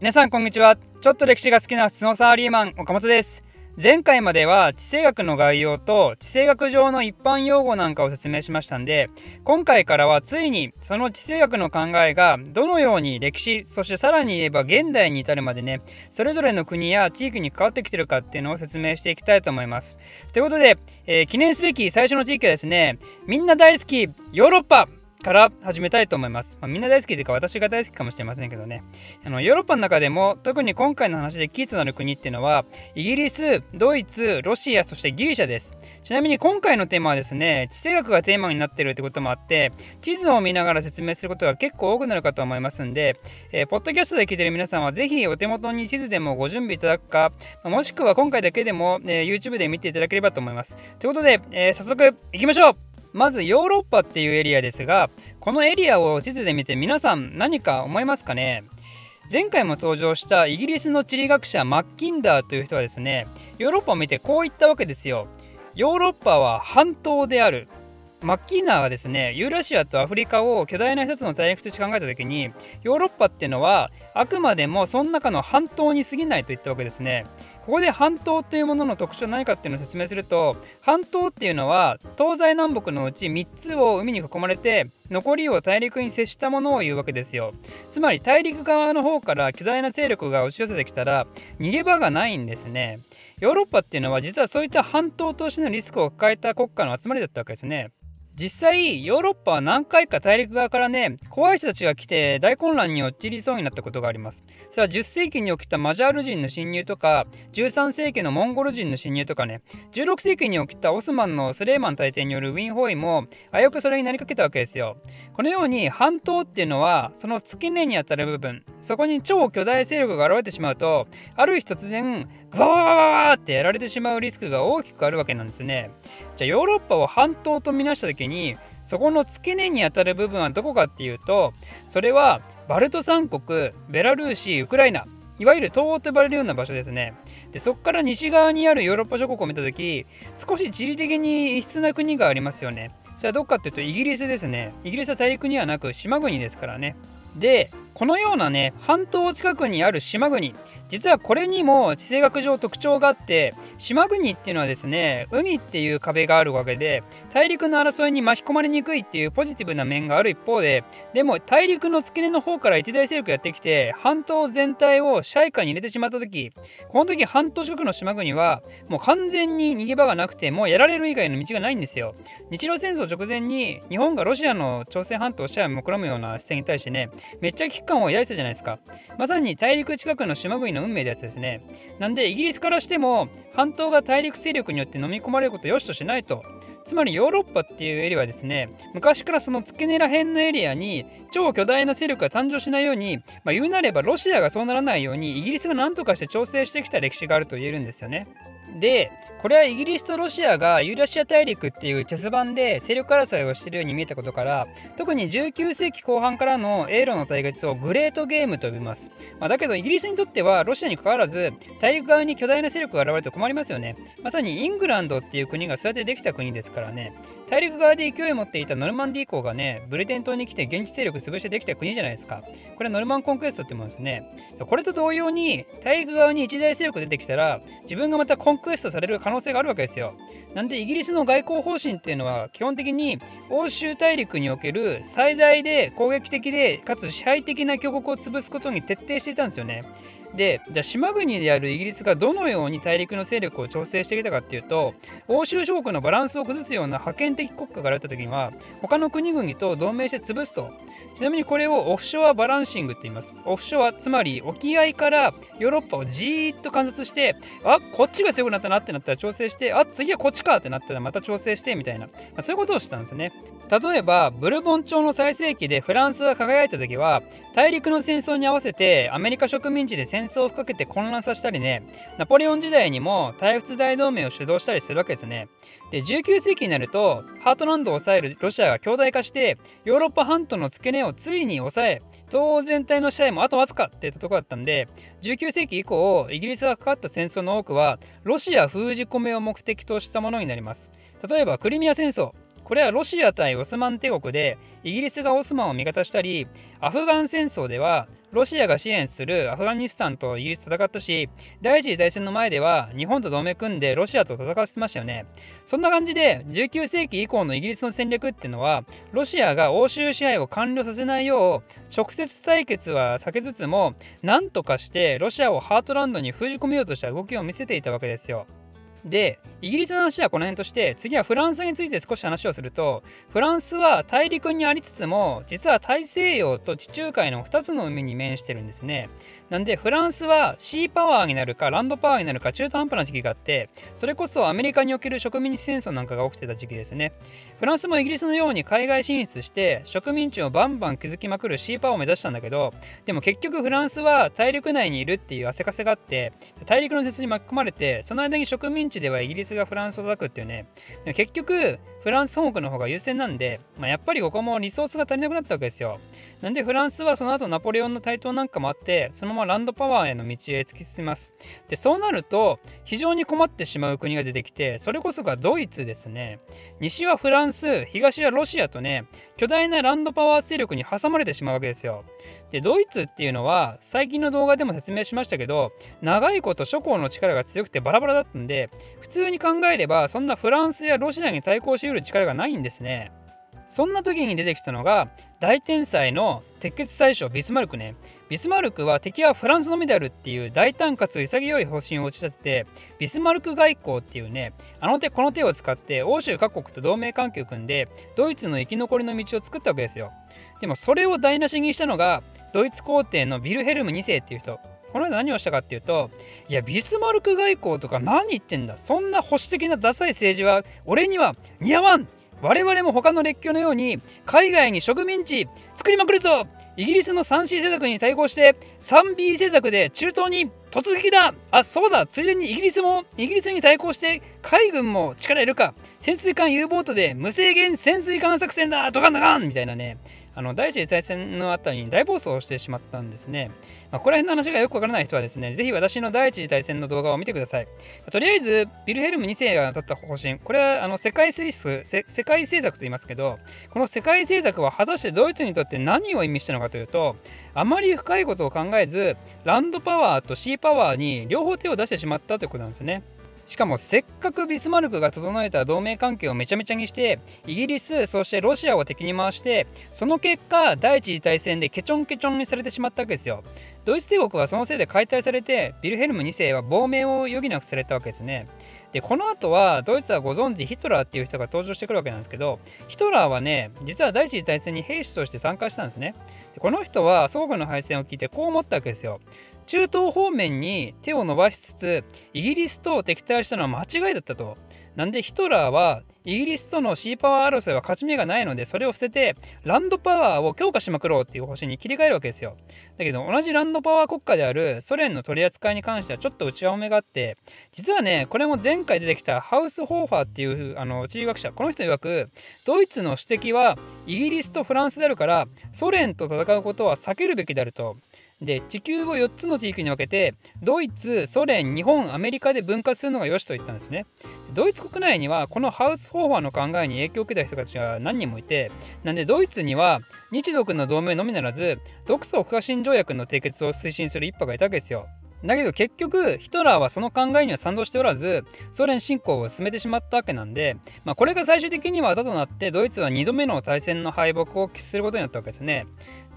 皆さんこんにちは。ちょっと歴史が好きな普通のサラリーマン岡本です。前回までは地政学の概要と地政学上の一般用語なんかを説明しましたんで今回からはついにその地政学の考えがどのように歴史そしてさらに言えば現代に至るまでねそれぞれの国や地域に変わってきてるかっていうのを説明していきたいと思います。ということで、えー、記念すべき最初の地域はですねみんな大好きヨーロッパ。から始めたいと思います。まあ、みんな大好きというか私が大好きかもしれませんけどね。あのヨーロッパの中でも特に今回の話でキーとなる国っていうのはイギリス、ドイツ、ロシア、そしてギリシャです。ちなみに今回のテーマはですね、地政学がテーマになってるということもあって地図を見ながら説明することが結構多くなるかと思いますんで、えー、ポッドキャストで聞いてる皆さんはぜひお手元に地図でもご準備いただくか、もしくは今回だけでも、えー、YouTube で見ていただければと思います。ということで、えー、早速行きましょうまずヨーロッパっていうエリアですがこのエリアを地図で見て皆さん何か思いますかね？前回も登場したイギリスの地理学者マッキンダーという人はですねヨーロッパを見てこう言ったわけですよ。ヨーロッパは半島である。マッキーナーはですねユーラシアとアフリカを巨大な一つの大陸として考えた時にヨーロッパっていうのはあくまでもその中の半島に過ぎないと言ったわけですね。ここで半島というものの特徴は何かっていうのを説明すると半島っていうのは東西南北のうち3つを海に囲まれて残りを大陸に接したものを言うわけですよ。つまり大陸側の方から巨大な勢力が押し寄せてきたら逃げ場がないんですね。ヨーロッパっていうのは実はそういった半島としてのリスクを抱えた国家の集まりだったわけですね。実際ヨーロッパは何回か大陸側からね怖い人たちが来て大混乱に陥りそうになったことがあります。それは10世紀に起きたマジャール人の侵入とか13世紀のモンゴル人の侵入とかね。16世紀に起きたオスマンのスレイマン大帝によるウィン・ホイも危うくそれになりかけたわけですよ。このように半島っていうのはその付け根にあたる部分。そこに超巨大勢力が現れてしまうとある日突然グワワワワってやられてしまうリスクが大きくあるわけなんですね。じゃあヨーロッパを半島とみなした時ににそこの付け根にあたる部分はどこかっていうとそれはバルト三国ベラルーシウクライナいわゆる東欧と呼ばれるような場所ですね。でそこから西側にあるヨーロッパ諸国を見た時少し地理的に異質な国がありますよね。それはどっかっていうとイギリスですね。イギリスは大陸にはなく島国ですからね。でこのようなね半島近くにある島国実はこれにも地政学上特徴があって島国っていうのはですね海っていう壁があるわけで大陸の争いに巻き込まれにくいっていうポジティブな面がある一方ででも大陸の付け根の方から一大勢力やってきて半島全体を支配下に入れてしまった時この時半島近くの島国はもう完全に逃げ場がなくてもうやられる以外の道がないんですよ。日露戦争直前に日本がロシアの朝鮮半島を支配を目論むような視線に対してねめっちゃ危機感を抱いてたじゃないですかまさに大陸近くの島国の運命でやつですね。なんでイギリスからしても半島が大陸勢力によって飲み込まれることを良しとしないと。つまりヨーロッパっていうエリアはですね昔からその付け根ら辺のエリアに超巨大な勢力が誕生しないように、まあ、言うなればロシアがそうならないようにイギリスが何とかして調整してきた歴史があると言えるんですよね。でこれはイギリスとロシアがユーラシア大陸っていうチェス盤で勢力争いをしているように見えたことから特に19世紀後半からの英ロの対決をグレートゲームと呼びます、まあ、だけどイギリスにとってはロシアに関わらず大陸側に巨大な勢力が現れると困りますよね。まさにイングランドっていう国がそうやってできた国ですからね。大陸側で勢いを持っていたノルマンディー港がねブリテン島に来て現地勢力潰してできた国じゃないですか。これノルマンコンクエストってもんですね。これと同様に大陸側に一大勢力出てきたら自分がまたコンクエストされる可能性があるわけですよ。なんでイギリスの外交方針っていうのは基本的に欧州大陸における最大で攻撃的でかつ支配的な強国を潰すことに徹底していたんですよね。でじゃあ島国であるイギリスがどのように大陸の勢力を調整してきたかっていうと欧州諸国のバランスを崩すような覇権的国家が現れた時には他の国々と同盟して潰すと。ちなみにこれをオフショアバランシングって言います。オフショアつまり沖合からヨーロッパをじーっと観察してあこっちが強くなったなってなったら調整してあ次はこっちかってなったらまた調整してみたいな、まあ、そういうことをしたんですよね。例えばブルボン朝の最盛期でフランスが輝いた時は大陸の戦争に合わせてアメリカ植民地で戦争を吹っかけて混乱させたりね。ナポレオン時代にも対仏大同盟を主導したりするわけですね。で19世紀になるとハートランドを抑えるロシアが強大化してヨーロッパ半島の付け根をついに抑え東欧全体の支配もあとわずかっていったとこだったんで19世紀以降イギリスがかかった戦争の多くはロシア封じ込めを目的としたものになります。例えばクリミア戦争。これはロシア対オスマン帝国でイギリスがオスマンを味方したりアフガン戦争ではロシアが支援するアフガニスタンとイギリス戦ったし、第一次大戦の前では日本と同盟組んでロシアと戦わせてましたよね。そんな感じで19世紀以降のイギリスの戦略っていうのは、ロシアが欧州支配を完了させないよう、直接対決は避けつつも、なんとかしてロシアをハートランドに封じ込めようとした動きを見せていたわけですよ。でイギリスの話はこの辺として次はフランスについて少し話をするとフランスは大陸にありつつも実は大西洋と地中海の2つの海に面してるんですね。なんでフランスはシーパワーになるかランドパワーになるか中途半端な時期があってそれこそアメリカにおける植民地戦争なんかが起きてた時期ですね。フランスもイギリスのように海外進出して植民地をバンバン築きまくるシーパワーを目指したんだけどでも結局フランスは大陸内にいるっていう汗かせがあって大陸の説に巻き込まれてその間に植民地ではイギリスがフランスを叩くっていうね。結局フランス本国の方が優先なんで、まあ、やっぱりここもリソースが足りなくなったわけですよ。なんでフランスはその後ナポレオンの台頭なんかもあってそのままランドパワーへの道へ突き進みます。でそうなると非常に困ってしまう国が出てきてそれこそがドイツですね。西はフランス東はロシアとね巨大なランドパワー勢力に挟まれてしまうわけですよ。でドイツっていうのは最近の動画でも説明しましたけど長いこと諸侯の力が強くてバラバラだったんで普通に考えればそんなフランスやロシアに対抗しうる力がないんですね。そんな時に出てきたのが大天才の鉄血宰相ビスマルクね。ビスマルクは敵はフランスのみであるっていう大胆かつ潔い方針を打ち立ててビスマルク外交っていうねあの手この手を使って欧州各国と同盟関係を組んでドイツの生き残りの道を作ったわけですよ。でもそれを台無しにしたのがドイツ皇帝のビルヘルム2世っていう人。この間何をしたかっていうといやビスマルク外交とか何言ってんだ。そんな保守的なダサい政治は俺には似合わん我々も他の列強のように海外に植民地作りまくるぞ。イギリスの 3C 政策に対抗して 3B 政策で中東に突撃だ。あそうだ。ついでにイギリスもイギリスに対抗して海軍も力いるか。潜水艦 U ボートで無制限潜水艦作戦だ。ドカンドカンみたいなね。あの第一次大戦のあたりに大暴走をしてしまったんですね。まあ、ここら辺の話がよくわからない人はですね、ぜひ私の第一次大戦の動画を見てください。とりあえず、ビルヘルム2世が立った方針、これはあの世界政策世界政策と言いますけど、この世界政策は果たしてドイツにとって何を意味したのかというと、あまり深いことを考えず、ランドパワーとシーパワーに両方手を出してしまったということなんですよね。しかもせっかくビスマルクが整えた同盟関係をめちゃめちゃにしてイギリスそしてロシアを敵に回してその結果第一次大戦でケチョンケチョンにされてしまったわけですよ。ドイツ帝国はそのせいで解体されてビルヘルム2世は亡命を余儀なくされたわけですね。でこの後はドイツはご存知ヒトラーっていう人が登場してくるわけなんですけどヒトラーはね実は第一次大戦に兵士として参加したんですねでこの人は祖国の敗戦を聞いてこう思ったわけですよ中東方面に手を伸ばしつつイギリスと敵対したのは間違いだったと。なんでヒトラーはイギリスとのシーパワー争いは勝ち目がないのでそれを捨ててランドパワーを強化しまくろうっていう方針に切り替えるわけですよ。だけど同じランドパワー国家であるソ連の取り扱いに関してはちょっと内輪めがあって実はねこれも前回出てきたハウス・ホーファーっていうあの地理学者この人曰くドイツの指摘はイギリスとフランスであるからソ連と戦うことは避けるべきであると。で地球を4つの地域に分けてドイツソ連日本アメリカで分割するのが良しと言ったんですねドイツ国内にはこのハウス・ホーファーの考えに影響を受けた人たちが何人もいてなんでドイツには日独の同盟のみならず独ソ不可侵条約の締結を推進する一派がいたわけですよだけど結局ヒトラーはその考えには賛同しておらずソ連侵攻を進めてしまったわけなんで、まあ、これが最終的には後となってドイツは2度目の大戦の敗北を喫することになったわけですね。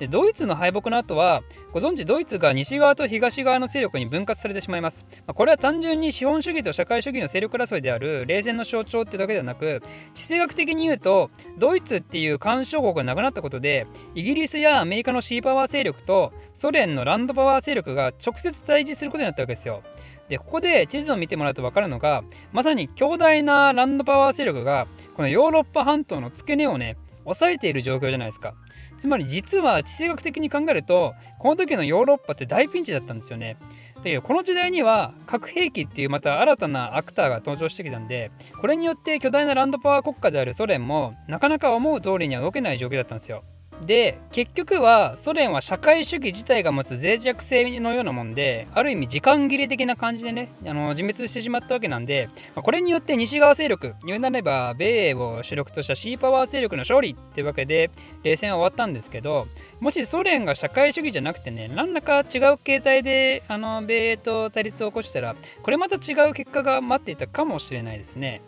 でドイツの敗北の後はご存知ドイツが西側と東側の勢力に分割されてしまいます、まあ、これは単純に資本主義と社会主義の勢力争いである冷戦の象徴ってだけではなく地政学的に言うとドイツっていう干渉国がなくなったことでイギリスやアメリカのシーパワー勢力とソ連のランドパワー勢力が直接対峙することになったわけですよ。でここで地図を見てもらうと分かるのがまさに強大なランドパワー勢力がこのヨーロッパ半島の付け根をね抑えている状況じゃないですか。つまり実は地政学的に考えるとこの時のヨーロッパって大ピンチだったんですよね。だけどこの時代には核兵器っていうまた新たなアクターが登場してきたんでこれによって巨大なランドパワー国家であるソ連もなかなか思う通りには動けない状況だったんですよ。で結局はソ連は社会主義自体が持つ脆弱性のようなもんである意味時間切れ的な感じでねあの自滅してしまったわけなんで、ま、これによって西側勢力言うなれば米英を主力としたシーパワー勢力の勝利っていうわけで冷戦は終わったんですけどもしソ連が社会主義じゃなくてね何らか違う形態であの米英と対立を起こしたらこれまた違う結果が待っていたかもしれないですね。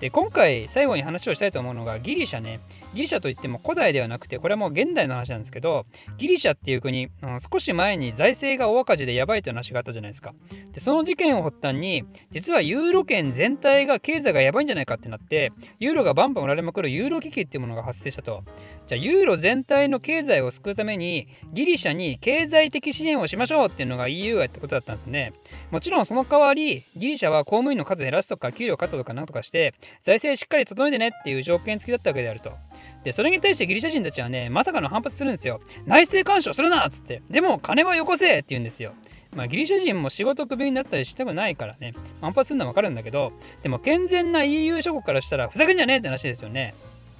で今回最後に話をしたいと思うのがギリシャねギリシャといっても古代ではなくてこれはもう現代の話なんですけどギリシャっていう国、うん、少し前に財政が大赤字でやばいという話があったじゃないですか。でその事件を発端に実はユーロ圏全体が経済がやばいんじゃないかってなってユーロがバンバン売られまくるユーロ危機っていうものが発生したと。じゃあユーロ全体の経済を救うためにギリシャに経済的支援をしましょうっていうのが EU がやったことだったんですね。もちろんその代わりギリシャは公務員の数を減らすとか給料カットとかなんとかして財政しっかり整えてねっていう条件付きだったわけであると。で、それに対してギリシャ人たちはね、まさかの反発するんですよ。内政干渉するなっつって。でも、金はよこせって言うんですよ。まあ、ギリシャ人も仕事クビになったりしたくないからね、反発するのはわかるんだけど、でも健全な EU 諸国からしたら、ふざけんじゃねえって話ですよね。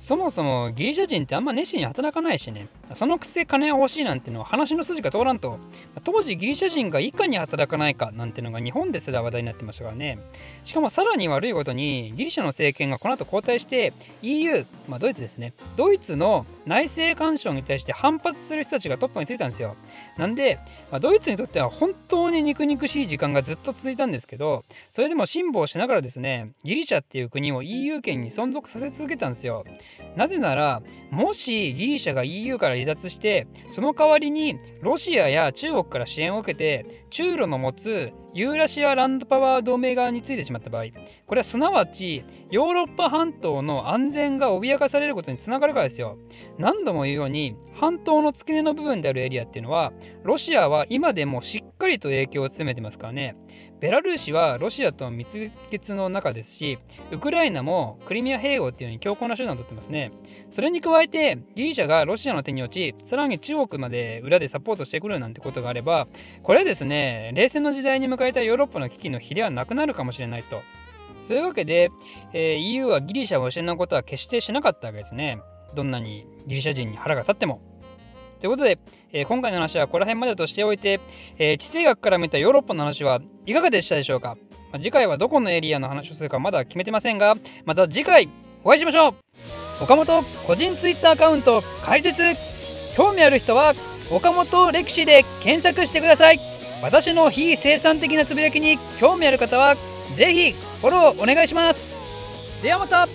そもそもギリシャ人ってあんま熱心に働かないしね、そのくせ金が欲しいなんてのは話の筋が通らんと、当時ギリシャ人がいかに働かないかなんてのが日本ですら話題になってましたからね。しかもさらに悪いことにギリシャの政権がこの後交代して EU、まあドイツですね、ドイツの内政干渉に対して反発する人たちがトップについたんですよ。なんで、まあ、ドイツにとっては本当に肉々しい時間がずっと続いたんですけど、それでも辛抱しながらですね、ギリシャっていう国を EU 圏に存続させ続けたんですよ。なぜなら、もしギリシャが EU から離脱して、その代わりにロシアや中国から支援を受けて、中ロの持つユーラシアランドパワー同盟側についてしまった場合、これはすなわちヨーロッパ半島の安全が脅かされることにつながるからですよ。何度も言うように、半島の付け根の部分であるエリアっていうのは、ロシアは今でもしっかりと影響を詰めてますからね。ベラルーシはロシアと蜜月の中ですし、ウクライナもクリミア併合っていうように強硬な手段を取ってますね。それに加えて、ギリシャがロシアの手に落ち、さらに中国まで裏でサポートしてくるなんてことがあれば、これはですね、冷戦の時代に迎えたヨーロッパの危機の比ではなくなるかもしれないと。そういうわけで、えー、EU はギリシャを失うことは決してしなかったわけですね。どんなにギリシャ人に腹が立っても。ということで、えー、今回の話はこの辺までとしておいて、えー、地政学から見たヨーロッパの話はいかがでしたでしょうか、まあ、次回はどこのエリアの話をするかまだ決めてませんが、また次回お会いしましょう。岡本個人 Twitter アカウント開設。興味ある人は岡本歴史で検索してください。私の非生産的なつぶやきに興味ある方はぜひフォローお願いします。ではまた。